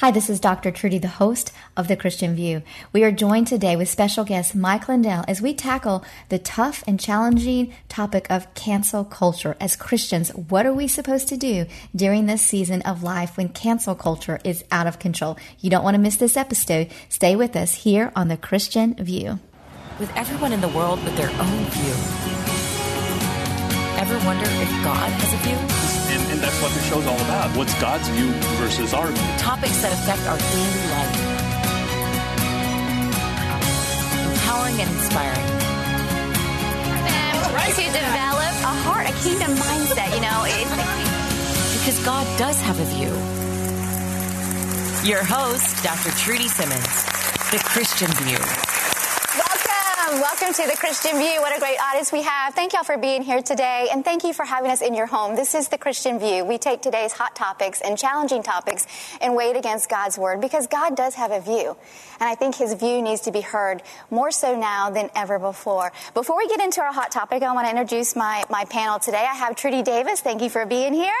Hi, this is Dr. Trudy, the host of The Christian View. We are joined today with special guest Mike Lindell as we tackle the tough and challenging topic of cancel culture. As Christians, what are we supposed to do during this season of life when cancel culture is out of control? You don't want to miss this episode. Stay with us here on The Christian View. With everyone in the world with their own view. Ever wonder if God has a view? And, and that's what the show's all about. What's God's view versus our view? Topics that affect our daily life. Empowering and inspiring. To develop a heart, a kingdom mindset, you know. because God does have a view. Your host, Dr. Trudy Simmons, The Christian View. Welcome. Welcome to the Christian View. What a great audience we have. Thank y'all for being here today, and thank you for having us in your home. This is the Christian View. We take today's hot topics and challenging topics and weigh it against God's Word because God does have a view. And I think His view needs to be heard more so now than ever before. Before we get into our hot topic, I want to introduce my, my panel today. I have Trudy Davis. Thank you for being here.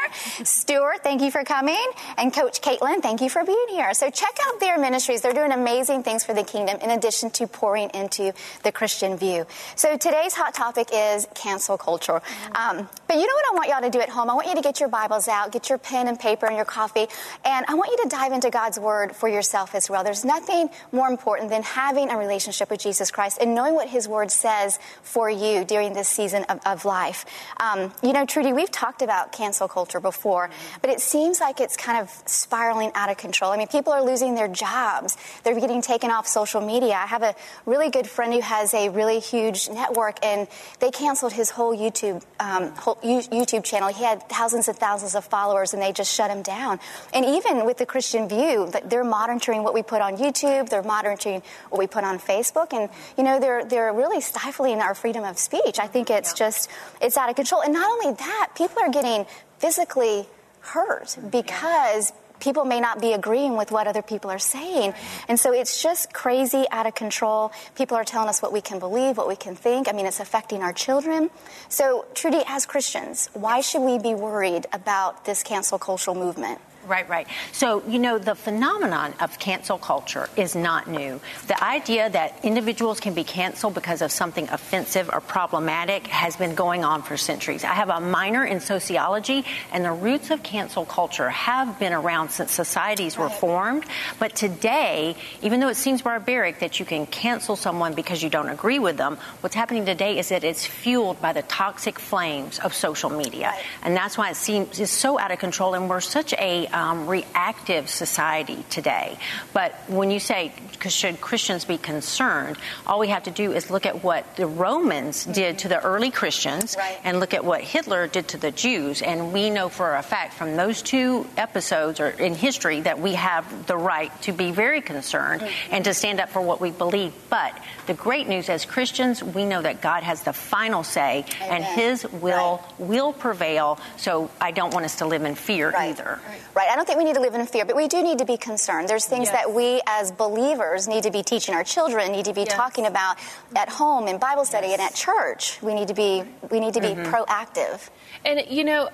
Stuart, thank you for coming. And Coach Caitlin, thank you for being here. So check out their ministries. They're doing amazing things for the kingdom in addition to pouring into the Christian view. So today's hot topic is cancel culture. Um, but you know what I want y'all to do at home? I want you to get your Bibles out, get your pen and paper and your coffee, and I want you to dive into God's Word for yourself as well. There's nothing more important than having a relationship with Jesus Christ and knowing what His Word says for you during this season of, of life. Um, you know, Trudy, we've talked about cancel culture before, but it seems like it's kind of spiraling out of control. I mean, people are losing their jobs, they're getting taken off social media. I have a really good friend who has a really huge network, and they canceled his whole YouTube um, whole YouTube channel. He had thousands and thousands of followers, and they just shut him down. And even with the Christian View, they're monitoring what we put on YouTube. They're monitoring what we put on Facebook, and you know they're they're really stifling our freedom of speech. I think it's just it's out of control. And not only that, people are getting physically hurt because people may not be agreeing with what other people are saying. And so it's just crazy out of control. People are telling us what we can believe, what we can think. I mean, it's affecting our children. So, Trudy, as Christians, why should we be worried about this cancel cultural movement? Right, right. So, you know, the phenomenon of cancel culture is not new. The idea that individuals can be canceled because of something offensive or problematic has been going on for centuries. I have a minor in sociology, and the roots of cancel culture have been around since societies were formed. But today, even though it seems barbaric that you can cancel someone because you don't agree with them, what's happening today is that it's fueled by the toxic flames of social media. And that's why it seems is so out of control, and we're such a um, Um, reactive society today. But when you say, should Christians be concerned, all we have to do is look at what the Romans did to the early Christians Right. and look at what Hitler did to the Jews. And we know for a fact from those two episodes or in history that we have the right to be very concerned mm-hmm. and to stand up for what we believe. But the great news as Christians, we know that God has the final say and his will will prevail. So I don't want us to live in fear Right. either. Right. I don't think we need to live in fear, but we do need to be concerned. There's things that we as believers need to be teaching our children, need to be talking about at home in Bible study and at church. We need to be we need to be Mm-hmm. proactive. And you know,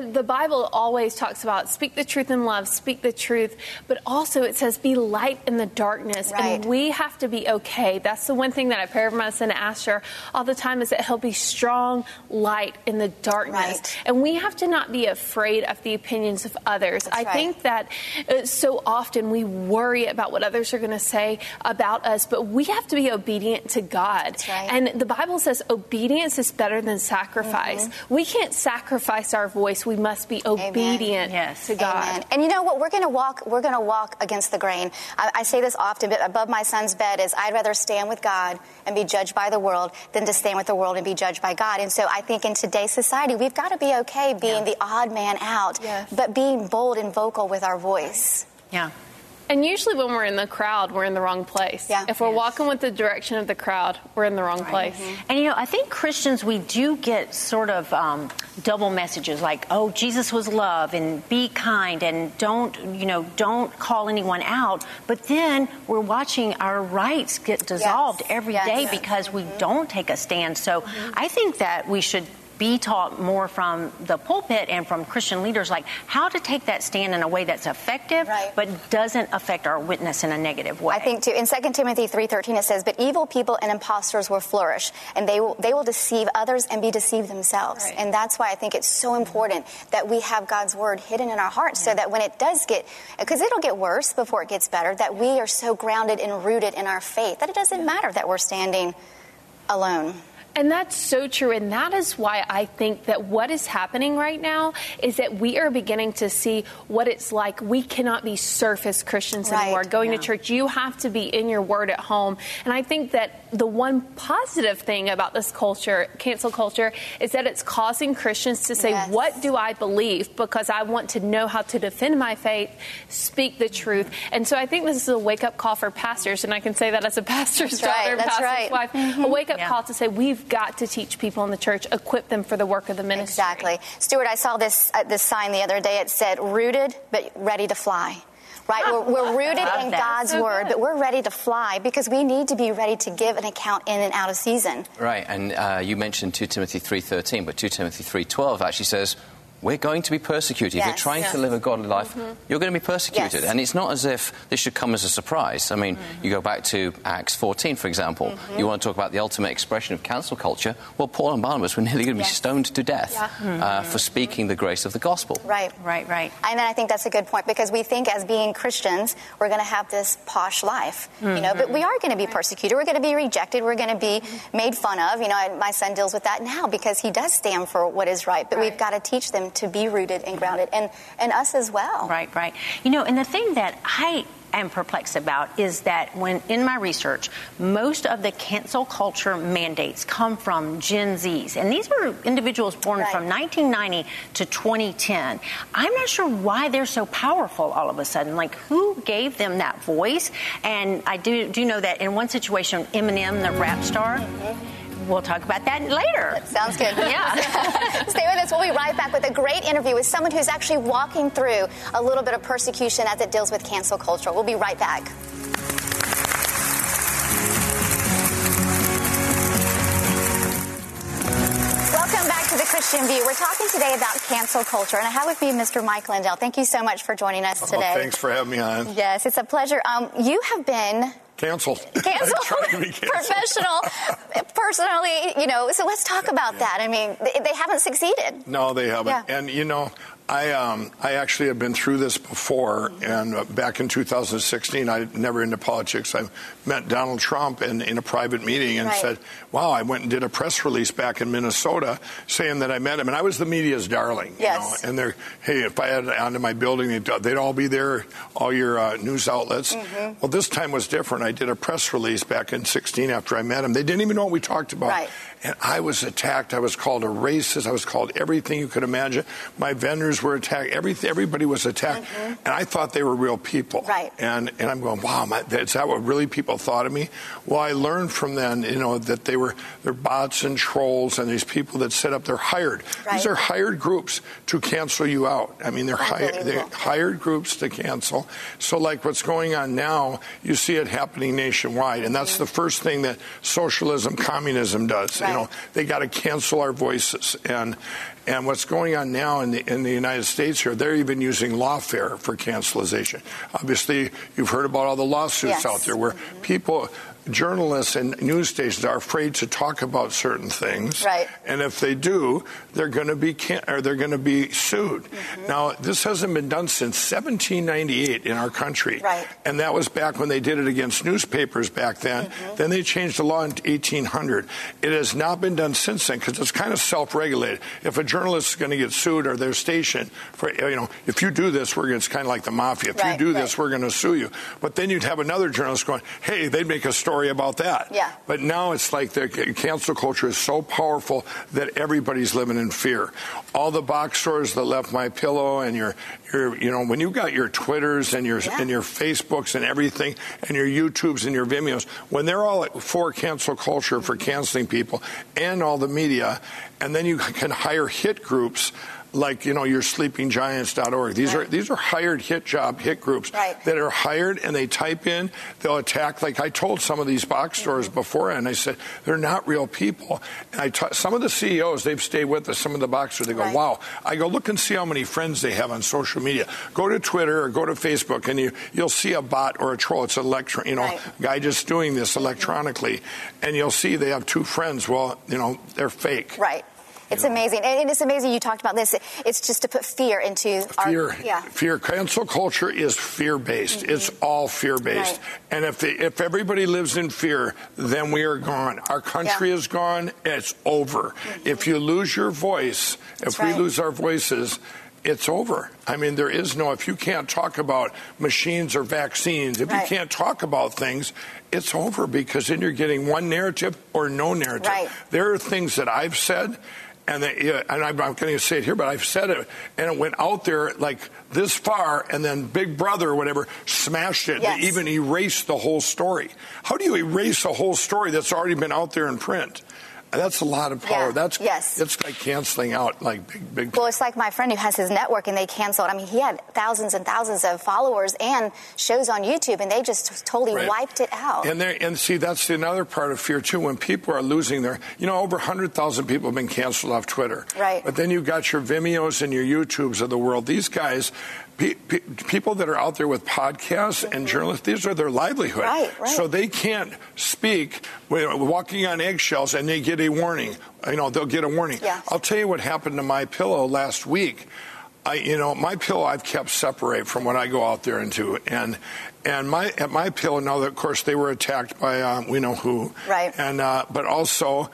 the Bible always talks about speak the truth in love, speak the truth, but also it says be light in the darkness. Right. And we have to be okay. That's the one thing that I pray for my son Asher all the time is that he'll be strong light in the darkness. Right. And we have to not be afraid of the opinions of others. I right. think that uh, so often we worry about what others are going to say about us, but we have to be obedient to God. That's. And the Bible says obedience is better than sacrifice. Mm-hmm. We can't sacrifice our voice. We must be obedient Yes. to God. Amen. And you know what? We're going to walk. We're going to walk against the grain. I, I say this often, but above my son's bed is I'd rather stand with God and be judged by the world than to stand with the world and be judged by God. And so I think in today's society, we've got to be okay being the odd man out, Yes. but being bold and vocal with our voice. Yeah. And usually when we're in the crowd, we're in the wrong place. Yeah. If we're Yes. walking with the direction of the crowd, we're in the wrong place. Mm-hmm. And you know, I think Christians, we do get sort of um, double messages like, oh, Jesus was love and be kind and don't, you know, don't call anyone out. But then we're watching our rights get dissolved every Yes. day Yes. because we mm-hmm. don't take a stand. So mm-hmm. I think that we should be taught more from the pulpit and from Christian leaders, like how to take that stand in a way that's effective, Right. but doesn't affect our witness in a negative way. I think too. In 2 Timothy 3:13 it says, "But evil people and impostors will flourish, and they will they will deceive others and be deceived themselves." Right. And that's why I think it's so important that we have God's word hidden in our hearts, so that when it does get, because it'll get worse before it gets better, that we are so grounded and rooted in our faith that it doesn't matter that we're standing alone. And that's so true. And that is why I think that what is happening right now is that we are beginning to see what it's like. We cannot be surface Christians Right. anymore. Going to church, you have to be in your word at home. And I think that the one positive thing about this culture, cancel culture, is that it's causing Christians to say, Yes. What do I believe? Because I want to know how to defend my faith, speak the truth. And so I think this is a wake up call for pastors. And I can say that as a pastor's That's right. daughter, That's pastor's right. wife. Mhm. A wake up Yeah. call to say, We've got to teach people in the church, equip them for the work of the ministry. Exactly. Stuart, I saw this uh, this sign the other day. It said, "Rooted but ready to fly." Right? We're, we're rooted in that. God's So word, good. but we're ready to fly because we need to be ready to give an account in and out of season. Right, and uh, you mentioned 2 Timothy 3.13, but 2 Timothy 3.12 actually says, we're going to be persecuted. If you're trying Yes. to live a godly life, mm-hmm. you're going to be persecuted. Yes. And it's not as if this should come as a surprise. I mean, mm-hmm. you go back to Acts 14, for example. Mm-hmm. You want to talk about the ultimate expression of cancel culture? Well, Paul and Barnabas were nearly going to be Yes. stoned to death Yeah. uh, for speaking the grace of the gospel. Right. Right, right. And then I think that's a good point because we think as being Christians, we're going to have this posh life, you know, but we are going to be persecuted. We're going to be rejected. We're going to be made fun of. You know, my son deals with that now because he does stand for what is right, but we've got to teach them to be rooted and grounded and, and us as well. Right, right. You know, and the thing that I am perplexed about is that when in my research, most of the cancel culture mandates come from Gen Zs. And these were individuals born Right. from 1990 to 2010. I'm not sure why they're so powerful all of a sudden. Like, who gave them that voice? And I do, do know that in one situation, Eminem, the rap star, mm-hmm. We'll talk about that later. Sounds good. Yeah. Stay with us. We'll be right back with a great interview with someone who's actually walking through a little bit of persecution as it deals with cancel culture. We'll be right back. Welcome back to the Christian View. We're talking today about cancel culture, and I have with me Mr. Mike Lindell. Thank you so much for joining us today. Oh, thanks for having me on. Yes, it's a pleasure. Um, you have been Canceled. canceled, Trying to be canceled. professional, personally, you know. So let's talk about that. I mean, they, they haven't succeeded. No, they haven't. Yeah. And you know, I um, I actually have been through this before. And uh, back in 2016, I never into politics. I met Donald Trump in, in a private meeting and Right. said, "Wow!" I went and did a press release back in Minnesota saying that I met him, and I was the media's darling. you know, And they're, hey, if I had it onto my building, they'd, they'd all be there, all your uh, news outlets. Mm-hmm. Well, this time was different. I did a press release back in 16 after I met him. They didn't even know what we talked about. Right. And I was attacked. I was called a racist. I was called everything you could imagine. My vendors were attacked. Everything, everybody was attacked. Mm-hmm. And I thought they were real people. Right. And and I'm going, wow, my, is that what really people thought of me? Well, I learned from then, you know, that they were they're bots and trolls and these people that set up. They're hired. Right. These are hired groups to cancel you out. I mean, they're hired. They're hired groups to cancel. So, like what's going on now, you see it happening nationwide, and that's the mm-hmm. first thing that socialism, communism does. Right. You know, they got to cancel our voices, and and what's going on now in the in the United States here, they're even using lawfare for cancelization. Obviously, you've heard about all the lawsuits Yes. out there where mm-hmm. People. Journalists and news stations are afraid to talk about certain things, Right. and if they do, they're going to be can- or they're going to be sued. Mm-hmm. Now, this hasn't been done since 1798 in our country, Right. and that was back when they did it against newspapers back then. Mm-hmm. Then they changed the law in 1800. It has not been done since then because it's kind of self-regulated. If a journalist is going to get sued or their station for you know, if you do this, we're gonna, it's kind of like the mafia. If Right, you do right. this, we're going to sue you. But then you'd have another journalist going, "Hey," they'd make a story story about that. Yeah. But now it's like the cancel culture is so powerful that everybody's living in fear. All the box stores that left my pillow and your your you know when you got your Twitters and your Yeah. and your Facebooks and everything and your YouTubes and your Vimeos when they're all for cancel culture for canceling people and all the media, and then you can hire hit groups. Like you know your sleepinggiants.org. These are these are hired hit job hit groups Right. that are hired and they type in, they'll attack. Like I told some of these box mm-hmm. stores before, and I said they're not real people. And I ta- some of the CEOs they've stayed with us. Some of the box stores they go, Right. wow. I go look and see how many friends they have on social media. Go to Twitter or go to Facebook, and you you'll see a bot or a troll. It's an electron, you know, Right. guy just doing this mm-hmm. electronically, and you'll see they have two friends. Well, you know, they're fake. Right. It's amazing. And it's amazing you talked about this. It's just to put fear into fear our. Yeah. fear cancel culture is fear based mm-hmm. it's all fear based Right. and if they, if everybody lives in fear then we are gone our country Yeah. is gone it's over mm-hmm. if you lose your voice That's if we lose our voices it's over. I mean, there is no, if you can't talk about machines or vaccines, if Right. you can't talk about things, it's over because then you're getting one narrative or no narrative. Right. There are things that I've said, and, they, and I'm not going to say it here, but I've said it, and it went out there like this far, and then Big Brother or whatever smashed it. Yes. They even erased the whole story. How do you erase a whole story that's already been out there in print? That's a lot of power. Yeah. That's Yes. It's like canceling out like big, big. Well, it's like my friend who has his network and they canceled. I mean, he had thousands and thousands of followers and shows on YouTube and they just totally Right. wiped it out. And there, and see, that's another part of fear too. When people are losing their, you know, over hundred thousand people have been canceled off Twitter. Right. But then you've got your Vimeos and your YouTubes of the world. These guys, pe- pe- people that are out there with podcasts and journalists, these are their livelihood. Right, right. So they can't speak walking on eggshells, and they get a warning. You know, they'll get a warning. Yeah. I'll tell you what happened to my pillow last week. I, you know, my pillow I've kept separate from what I go out there into, and and my at my pillow now that of course they were attacked by um, we know who, Right. And uh, but also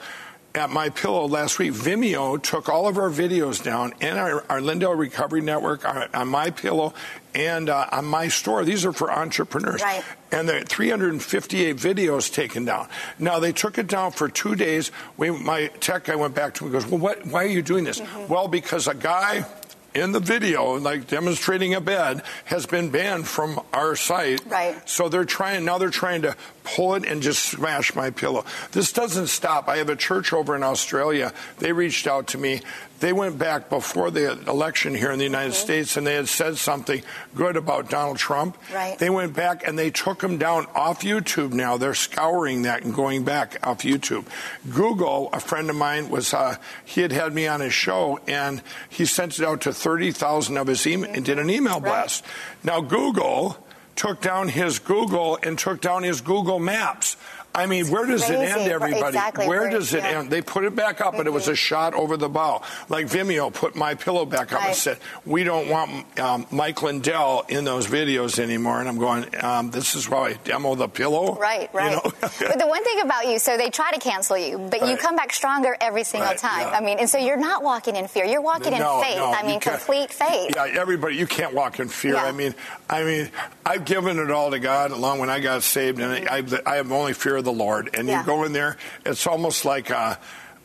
at my pillow last week, Vimeo took all of our videos down, and our, our Lindell Recovery Network our, on my pillow, and uh, on my store. These are for entrepreneurs, Right. and there are 358 videos taken down. Now they took it down for two days. We, my tech guy went back to me and goes, "Well, what? Why are you doing this?" Mm-hmm. Well, because a guy in the video, like demonstrating a bed, has been banned from our site. Right. So they're trying now. They're trying to pull it and just smash my pillow. This doesn't stop. I have a church over in Australia. They reached out to me. They went back before the election here in the United Mm-hmm. States, and they had said something good about Donald Trump. Right. They went back and they took him down off YouTube. Now they're scouring that and going back off YouTube. Google, a friend of mine was, uh, he had had me on his show, and he sent it out to thirty thousand of his email and did an email blast. Right. Now Google took down his Google and took down his Google Maps. I mean, where does it end, everybody? exactly. Where Where- does it yeah. end? They put it back up, but it was a shot over the bow. Like Vimeo put my pillow back up and said, "We don't want um, Mike Lindell in those videos anymore." And I'm going, um, "This is why I demo the pillow." Right, You right. know? but the one thing about you, so they try to cancel you, but you come back stronger every single Right, time. yeah. I mean, and so you're not walking in fear. You're walking No, in faith. no, I mean, complete faith. Yeah, everybody, you can't walk in fear. Yeah. I mean, I mean, I've given it all to God along when I got saved, and I, I have only fear of the Lord. And Yeah. you go in there, it's almost like. Uh,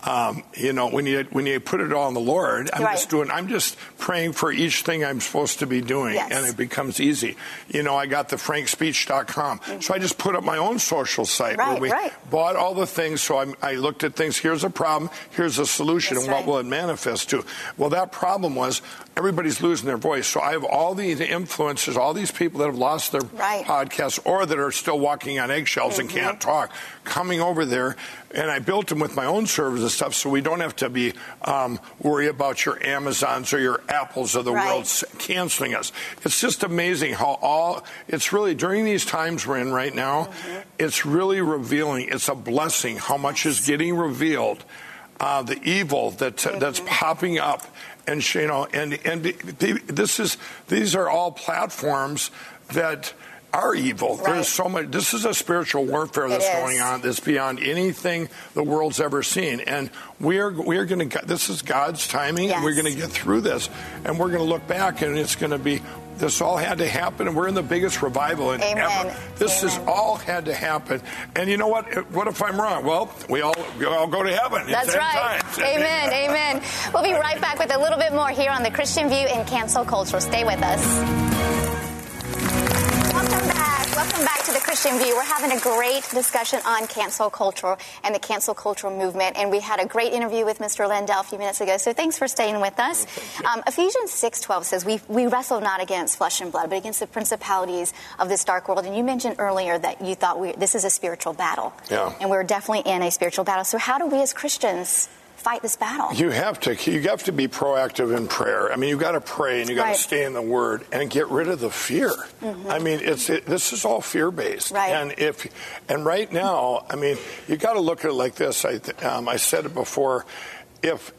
um, you know, when you when you put it all on the Lord, I'm Right. just doing. I'm just praying for each thing I'm supposed to be doing, Yes. and it becomes easy. You know, I got the FrankSpeech.com, so I just put up my own social site where Right, we right. bought all the things. So I, I looked at things. Here's a problem. Here's a solution, That's and what will it manifest to? Well, that problem was everybody's losing their voice. So I have all these influencers, all these people that have lost their podcasts or that are still walking on eggshells and can't talk, coming over there. And I built them with my own servers and stuff, so we don't have to be um, worry about your Amazons or your Apples of the Right. world canceling us. It's just amazing how all. It's really during these times we're in right now. It's really revealing. It's a blessing how much is getting revealed. Uh, the evil that that's popping up, and you know, and and this is these are all platforms that are evil. Right. There's so much. This is a spiritual warfare that's going on that's beyond anything the world's ever seen, and we are we are going to. This is God's timing, and we're going to get through this, and we're going to look back, and it's going to be This all had to happen, and we're in the biggest revival in Amen. ever. This has all had to happen. And you know what? What if I'm wrong? Well, we all we all go to heaven. That's right. times. Amen. Amen. We'll be right back with a little bit more here on the Christian View in cancel culture. Stay with us. Welcome back. To the Christian View. We're having a great discussion on cancel culture and the cancel culture movement. And we had a great interview with Mr. Lindell a few minutes ago. So thanks for staying with us. Um, Ephesians 6.12 says, we, we wrestle not against flesh and blood, but against the principalities of this dark world. And you mentioned earlier that you thought we, this is a spiritual battle. Yeah. And we're definitely in a spiritual battle. So how do we as Christians fight this battle? You have to. You have to be proactive in prayer. I mean, you got to pray and you got to stay in the Word and get rid of the fear. Mhm. I mean, it's it, this is all fear based. Right. And if and right now, I mean, you got to look at it like this. I um, I said it before. If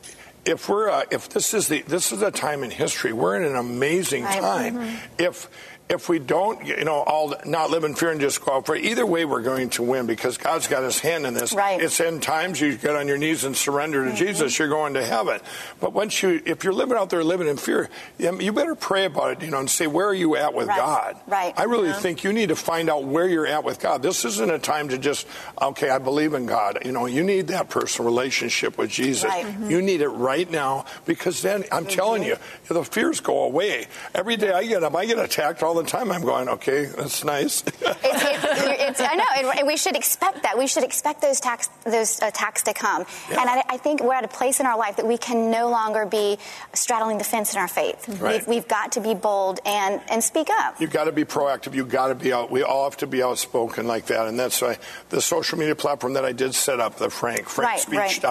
if we're uh, if this is the this is a time in history, we're in an amazing Right. time. Mhm. If if we don't, you know, all not live in fear and just go for either way, we're going to win because God's got His hand in this. Right. It's end times. You get on your knees and surrender to mm-hmm. Jesus. You're going to heaven. But once you, if you're living out there living in fear, you better pray about it. You know, and say, where are you at with Right. God? Right. I really Yeah. think you need to find out where you're at with God. This isn't a time to just, okay, I believe in God. You know, you need that personal relationship with Jesus. Right. Mhm. You mm-hmm. need it right now because then I'm telling you, the fears go away. Every day I get up, I get attacked all the time. I'm going, okay, that's nice. It's, it, it's, I know, and- we should expect that. We should expect those tax, those uh, attacks to come. Yeah. And I, I think we're at a place in our life that we can no longer be straddling the fence in our faith. Right. We've, we've got to be bold and, and speak up. You've got to be proactive. You've got to be out. We all have to be outspoken like that, and that's why the social media platform that I did set up, the Frank Right, right.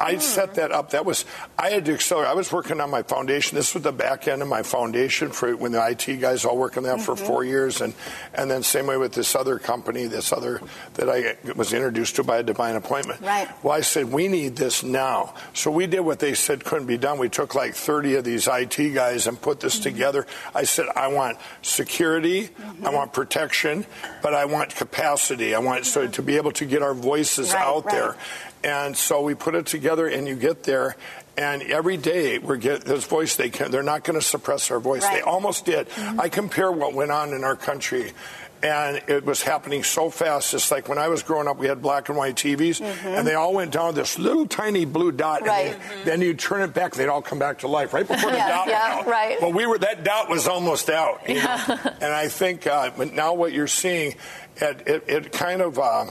I set that up. That was I had to accelerate. I was working on my foundation. This was the back end of my foundation for when the IT guys all working on that for Mm-hmm. four years, and and then same way with this other company, this other that I was introduced to by a divine appointment. Right. Well, I said we need this now. So we did what they said couldn't be done. We took like 30 of these IT guys and put this mm-hmm. together. I said I want security, mm-hmm. I want protection, but I want capacity. I want so mm-hmm. to be able to get our voices Right, out right. there. And so we put it together, and you get there, and every day we get this voice. They can, they're not going to suppress our voice. They almost did. I compare what went on in our country. And it was happening so fast. It's like when I was growing up, we had black and white TVs, and they all went down this little tiny blue dot. Right. And they, then you turn it back, they'd all come back to life right before the Yeah, dot yeah, went out. right. Well, we were that dot was almost out. you know? and I think uh, now what you're seeing, it, it, it kind of. Uh,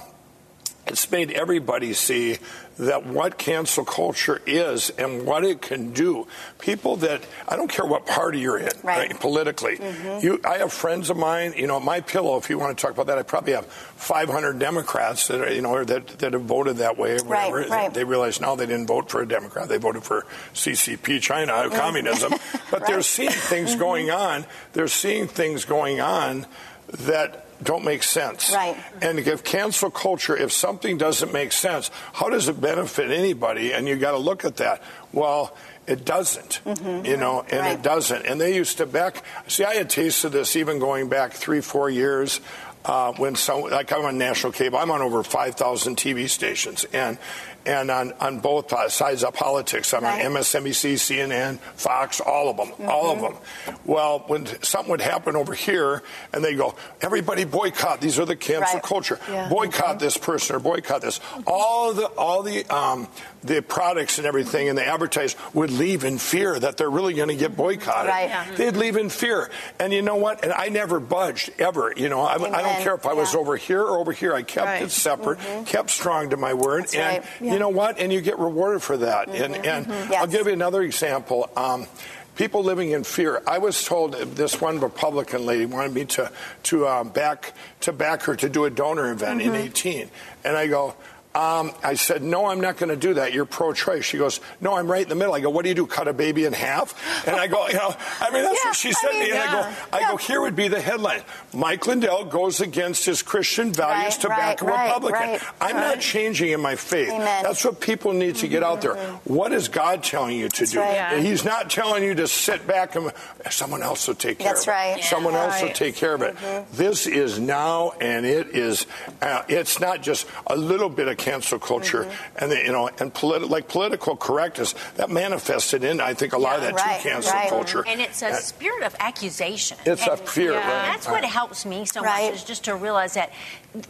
it's made everybody see that what cancel culture is and what it can do. People that I don't care what party you're in, Right. right, politically. Mm-hmm. You, I have friends of mine. You know, my pillow. If you want to talk about that, I probably have 500 Democrats that are, you know or that that have voted that way. Or Right, whatever. right. They realize now they didn't vote for a Democrat. They voted for CCP, China, mm. communism. But they're seeing things mm-hmm. going on. They're seeing things going on that don't make sense. Right. And if cancel culture, if something doesn't make sense, how does it benefit anybody? And you got to look at that. Well, it doesn't, you know, and Right. it doesn't. And they used to back. See, I had tasted this even going back three, four years. Uh, when some, like I'm on national cable, I'm on over 5,000 TV stations, and and on, on both uh, sides of politics. I'm Right. on MSNBC, CNN, Fox, all of them, all of them. Well, when something would happen over here, and they go, everybody boycott. These are the cancel Right. culture. Yeah. Boycott this person or boycott this. All the all the um, the products and everything, and the advertise would leave in fear that they're really going to get boycotted. Right. Yeah. They'd leave in fear, and you know what? And I never budged ever. You know, I, I don't care if I was over here or over here. I kept Right. it separate, kept strong to my word, That's and right. You know what? And you get rewarded for that. And and Yes. I'll give you another example. Um, people living in fear. I was told this one Republican lady wanted me to to um, back to back her to do a donor event in 18, and I go. Um, I said, no, I'm not going to do that. You're pro-choice. She goes, no, I'm right in the middle. I go, what do you do? Cut a baby in half? And I go, you know, I mean, that's Yeah, what she I said to mean, me. And I go, I yeah. go, here would be the headline: Mike Lindell goes against his Christian values Right, to back a right, right, Republican. right, I'm not changing in my faith. Amen. That's what people need to get out there. What is God telling you to do? right. Yeah. He's not telling you to sit back and someone else will take care That's of it. right. Someone Yeah. else will take care of it. This is now, and it is. Uh, it's not just a little bit of cancel culture mm-hmm. and the, you know and politi- like political correctness that manifested in I think a lot of that right, too cancel right. culture. And it's a And- spirit of accusation. It's a And fear, Yeah. right, That's what helps me so Right. much is just to realize that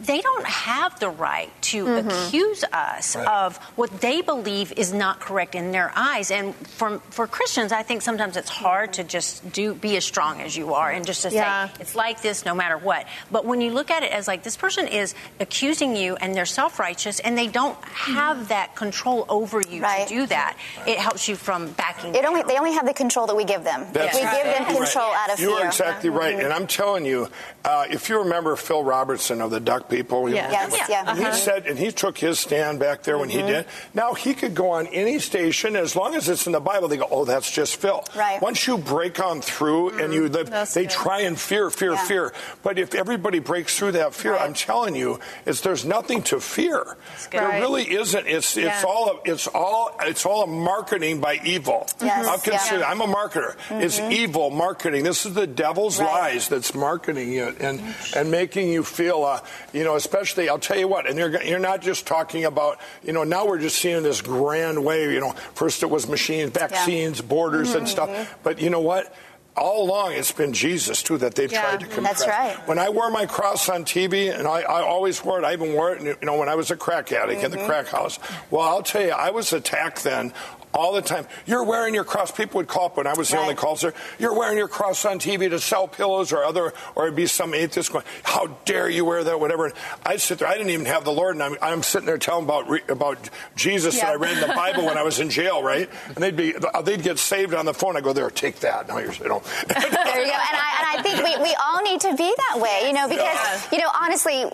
they don't have the right to Mhm. accuse us Right. of what they believe is not correct in their eyes. And for for Christians, I think sometimes it's hard to just do be as strong as you are and just to Yeah. say it's like this no matter what. But when you look at it as like this person is accusing you and they're self righteous and they don't have that control over you to do that, it helps you from backing. It only, they only have the control that we give them. That's we give them control right. out of You fear. are exactly right, and I'm telling you, uh, if you remember Phil Robertson of the Duck People, you Yes. know, Yes, yeah. and he Uh-huh. said, and he took his stand back there when he Mhm. did. Now he could go on any station as long as it's in the Bible. They go, oh, that's just Phil. Right. Once you break on through and you live, That's they good. try and fear, fear, Yeah. fear. But if everybody breaks through that fear, I'm telling you, it's there's nothing to fear. There Right. really isn't. It's it's Yeah. all a, it's all it's all a marketing by evil. Yes, I'll consider. yeah. I'm a marketer. It's Mhm. evil marketing. This is the devil's lies that's marketing you and and making you feel, uh, you know, especially. I'll tell you what. And you're you're not just talking about, you know, now we're just seeing this grand way. You know, first it was machines, vaccines, borders, and Mhm, stuff. But you know what? All along, it's been Jesus too that they've Yeah, tried to compress. that's right. When I wore my cross on TV, and I, I always wore it, I even wore it, you know, when I was a crack addict in the Mhm. crack house. Well, I'll tell you, I was attacked then all the time. You're wearing your cross. People would call up when I was the only call You're wearing your cross on TV to sell pillows or other, or it'd be some atheist going, "How dare you wear that?" Whatever. I'd sit there. I didn't even have the Lord, and I'm, I'm sitting there telling about about Jesus that I read in the Bible when I was in jail, right? And they'd be they'd get saved on the phone. I go there, take that. Now you're, you know. there you go. And I, and I think we, we all need to be that way, you know, because, you know, honestly,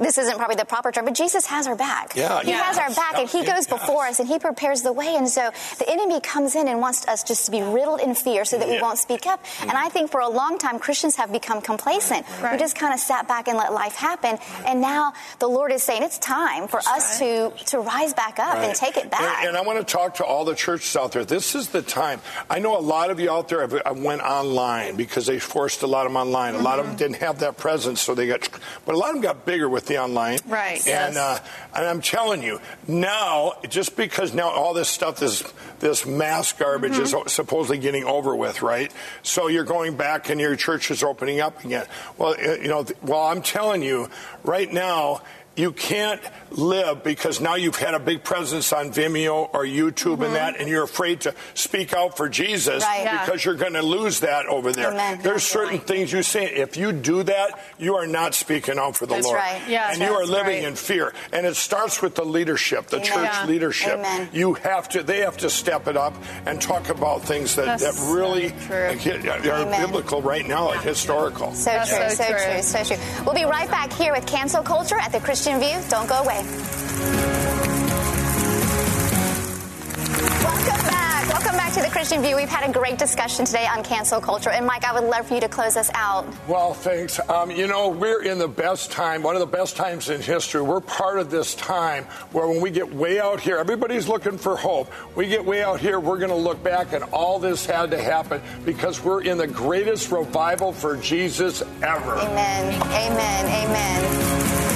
this isn't probably the proper term, but Jesus has our back. Yeah, he yeah. has our back, and He goes before us, and He prepares the way. And so the enemy comes in and wants us just to be riddled in fear so that we won't speak up. And mm. I think for a long time, Christians have become complacent. We just kind of sat back and let life happen. And now the Lord is saying it's time for us to, to rise back up and take it back. And, and I want to talk to all the churches out there. This is the time. I know a lot of you out there have, have went online because they forced a lot of them online. A lot of them mm-hmm. didn't have that presence, so they got. But a lot of them got bigger with the online. Right, And yes. uh, and I'm telling you now, just because now all this stuff, this this mass garbage is supposedly getting over with, right? So you're going back and your church is opening up again. Well, uh, you know, well, I'm telling you, right now. You can't live because now you've had a big presence on Vimeo or YouTube and mm-hmm. that, and you're afraid to speak out for Jesus Right. Yeah. because you're going to lose that over there. Amen. There's certain things you say. If you do that, you are not speaking out for the Lord. That's Lord. right. Yes, and you are living right. in fear. And it starts with the leadership, the Amen. church Yeah. leadership. Amen. You have to. They have to step it up and talk about things that, that really so are Amen. biblical right now, like historical. So true, so, true. so true. We'll be right back here with cancel culture at the Christian View. Don't go away. Welcome back. Welcome back to the Christian View. We've had a great discussion today on cancel culture. And Mike, I would love for you to close us out. Well, thanks. Um, you know, we're in the best time, one of the best times in history. We're part of this time where when we get way out here, everybody's looking for hope. We get way out here, we're going to look back and all this had to happen because we're in the greatest revival for Jesus ever. Amen. Amen. Amen.